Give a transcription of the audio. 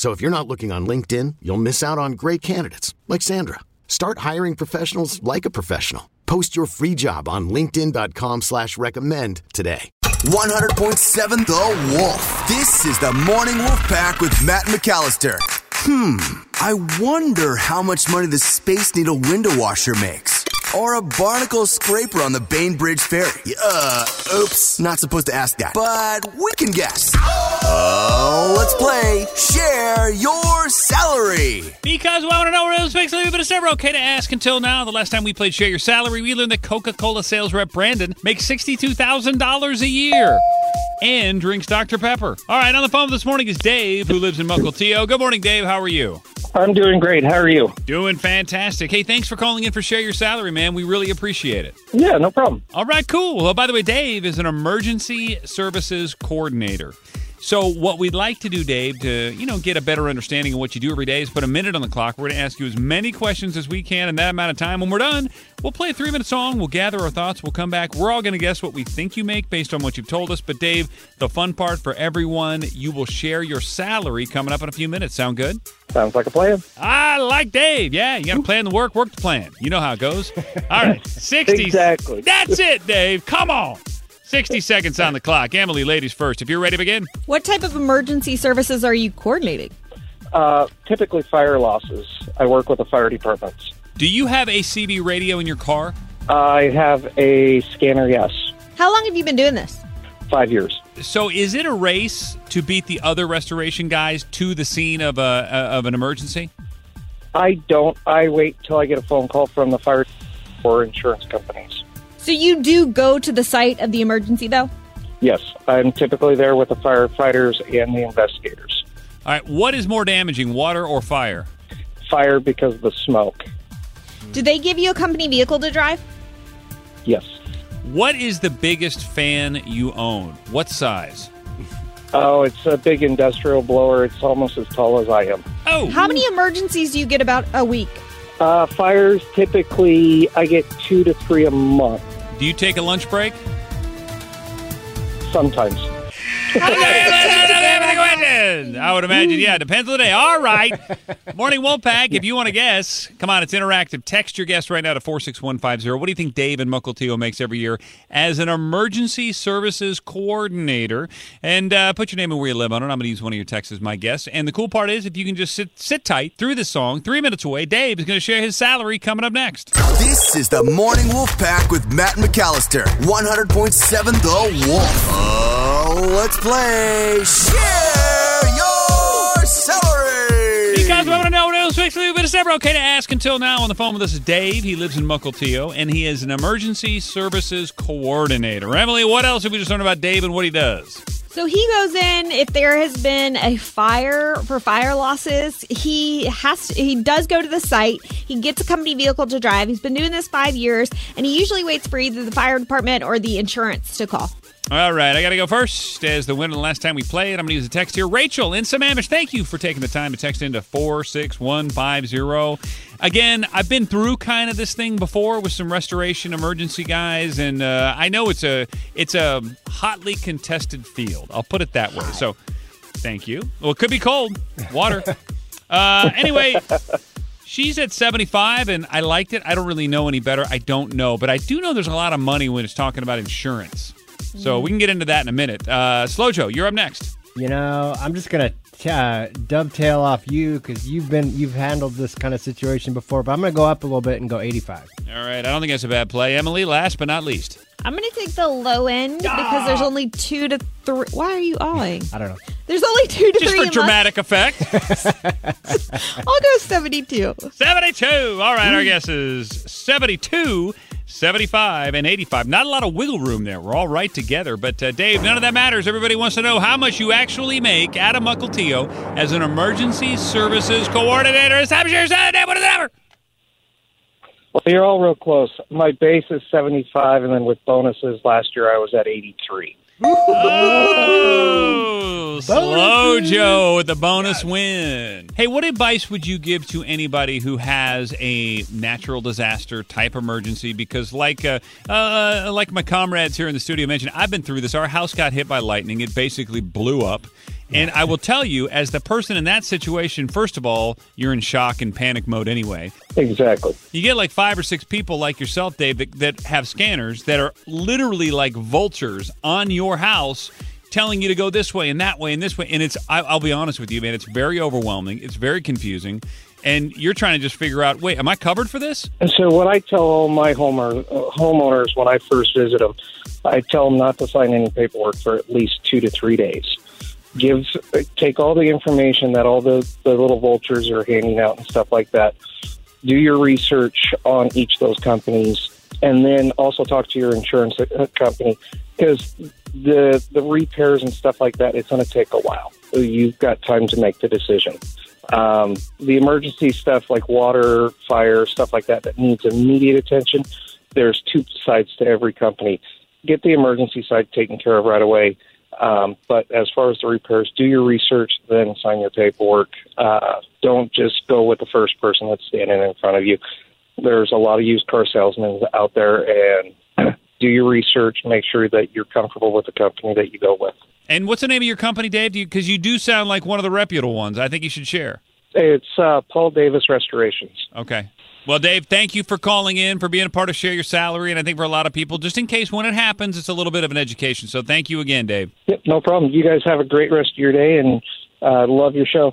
So if you're not looking on LinkedIn, you'll miss out on great candidates like Sandra. Start hiring professionals like a professional. Post your free job on LinkedIn.com slash recommend today. 100.7 The Wolf. This is the Morning Wolf Pack with Matt McAllister. Hmm, I wonder how much money the Space Needle window washer makes. Or a barnacle scraper on the Bainbridge Ferry. Uh, oops, not supposed to ask that. But we can guess. Let's play Share Your Salary. Because we want to know where those makes a little bit of never okay to ask until now. The last time we played Share Your Salary, we learned that Coca Cola sales rep Brandon makes $62,000 a year and drinks Dr. Pepper. All right, on the phone this morning is Dave, who lives in Mukilteo. Good morning, Dave. How are you? I'm doing great. How are you? Doing fantastic. Hey, thanks for calling in for Share Your Salary, man. We really appreciate it. Yeah, no problem. All right, cool. Well, by the way, Dave is an emergency services coordinator. So what we'd like to do, Dave, to you know get a better understanding of what you do every day is put a minute on the clock. We're going to ask you as many questions as we can in that amount of time. When we're done, we'll play a three-minute song. We'll gather our thoughts. We'll come back. We're all going to guess what we think you make based on what you've told us. But Dave, the fun part for everyone, you will share your salary coming up in a few minutes. Sound good? Sounds like a plan. I like Dave. Yeah, you got to plan the work, work the plan. You know how it goes. All right, sixty. Exactly. That's it, Dave. Come on. 60 seconds on the clock. Emily, ladies first. If you're ready to begin. What type of emergency services are you coordinating? Uh, typically fire losses. I work with the fire departments. Do you have a CB radio in your car? I have a scanner, yes. How long have you been doing this? Five years. So is it a race to beat the other restoration guys to the scene of a of an emergency? I don't. I wait till I get a phone call from the fire or insurance companies. So you do go to the site of the emergency, though? Yes, I'm typically there with the firefighters and the investigators. All right, what is more damaging, water or fire? Fire because of the smoke. Do they give you a company vehicle to drive? Yes. What is the biggest fan you own? What size? Oh, it's a big industrial blower. It's almost as tall as I am. Oh, How many emergencies do you get about a week? Uh, fires typically, I get two to three a month. Do you take a lunch break? Sometimes. I would imagine, yeah, depends on the day. All right. Morning Wolfpack, if you want to guess, come on, it's interactive. Text your guess right now to 46150. What do you think Dave and Mukilteo makes every year as an emergency services coordinator? And uh, put your name and where you live on it. I'm going to use one of your texts as my guess. And the cool part is, if you can just sit, sit tight through this song, three minutes away, Dave is going to share his salary coming up next. This is the Morning Wolf Pack with Matt McAllister. 100.7 The Wolf. Oh, let's play Share bit of never okay to ask until now. On the phone with us is Dave. He lives in Mukilteo, and he is an emergency services coordinator. Emily, what else have we just learned about Dave and what he does? So he goes in if there has been a fire for fire losses. He has to, he does go to the site. He gets a company vehicle to drive. He's been doing this five years, and he usually waits for either the fire department or the insurance to call. All right, I got to go first. As the winner the last time we played, I'm going to use a text here. Rachel in Sammamish, thank you for taking the time to text into 46150. Again, I've been through kind of this thing before with some restoration emergency guys, and uh, I know it's a it's a hotly contested field. I'll put it that way. So, thank you. Well, it could be cold, water. uh, anyway, she's at 75, and I liked it. I don't really know any better. I don't know, but I do know there's a lot of money when it's talking about insurance. So we can get into that in a minute. Uh, Slow Joe, you're up next. You know, I'm just gonna uh, dovetail off you because you've been you've handled this kind of situation before. But I'm going to go up a little bit and go 85. All right, I don't think that's a bad play. Emily, last but not least. I'm going to take the low end because there's only two to three. Why are you awing? I don't know. There's only two to Just three. for dramatic effect. I'll go 72. 72. All right, our guess is 72, 75, and 85. Not a lot of wiggle room there. We're all right together. But, uh, Dave, none of that matters. Everybody wants to know how much you actually make. Adam Mukilteo as an emergency services coordinator. It's time to share. What is number? Well, you're all real close. My base is 75, and then with bonuses, last year I was at 83. Oh, slow Joe with the bonus win. Hey, what advice would you give to anybody who has a natural disaster type emergency? Because, like, uh, uh, like my comrades here in the studio mentioned, I've been through this. Our house got hit by lightning. It basically blew up. And I will tell you, as the person in that situation, first of all, you're in shock and panic mode anyway. Exactly. You get like five or six people like yourself, Dave, that, that have scanners that are literally like vultures on your house telling you to go this way and that way and this way. And it's, I, I'll be honest with you, man, it's very overwhelming. It's very confusing. And you're trying to just figure out, wait, am I covered for this? And so, what I tell all my homeowner, uh, homeowners when I first visit them, I tell them not to sign any paperwork for at least two to three days. Give, take all the information that all the, the little vultures are handing out and stuff like that. Do your research on each of those companies, and then also talk to your insurance uh, company because the the repairs and stuff like that it's going to take a while. So You've got time to make the decision. Um, the emergency stuff like water, fire, stuff like that that needs immediate attention. There's two sides to every company. Get the emergency side taken care of right away. Um, but as far as the repairs, do your research, then sign your paperwork. Uh, don't just go with the first person that's standing in front of you. There's a lot of used car salesmen out there, and do your research. Make sure that you're comfortable with the company that you go with. And what's the name of your company, Dave? Because you, do sound like one of the reputable ones. I think you should share. It's uh, Paul Davis Restorations. Okay. Well, Dave, thank you for calling in, for being a part of Share Your Salary. And I think for a lot of people, just in case when it happens, it's a little bit of an education. So thank you again, Dave. Yep, no problem. You guys have a great rest of your day, and uh, love your show.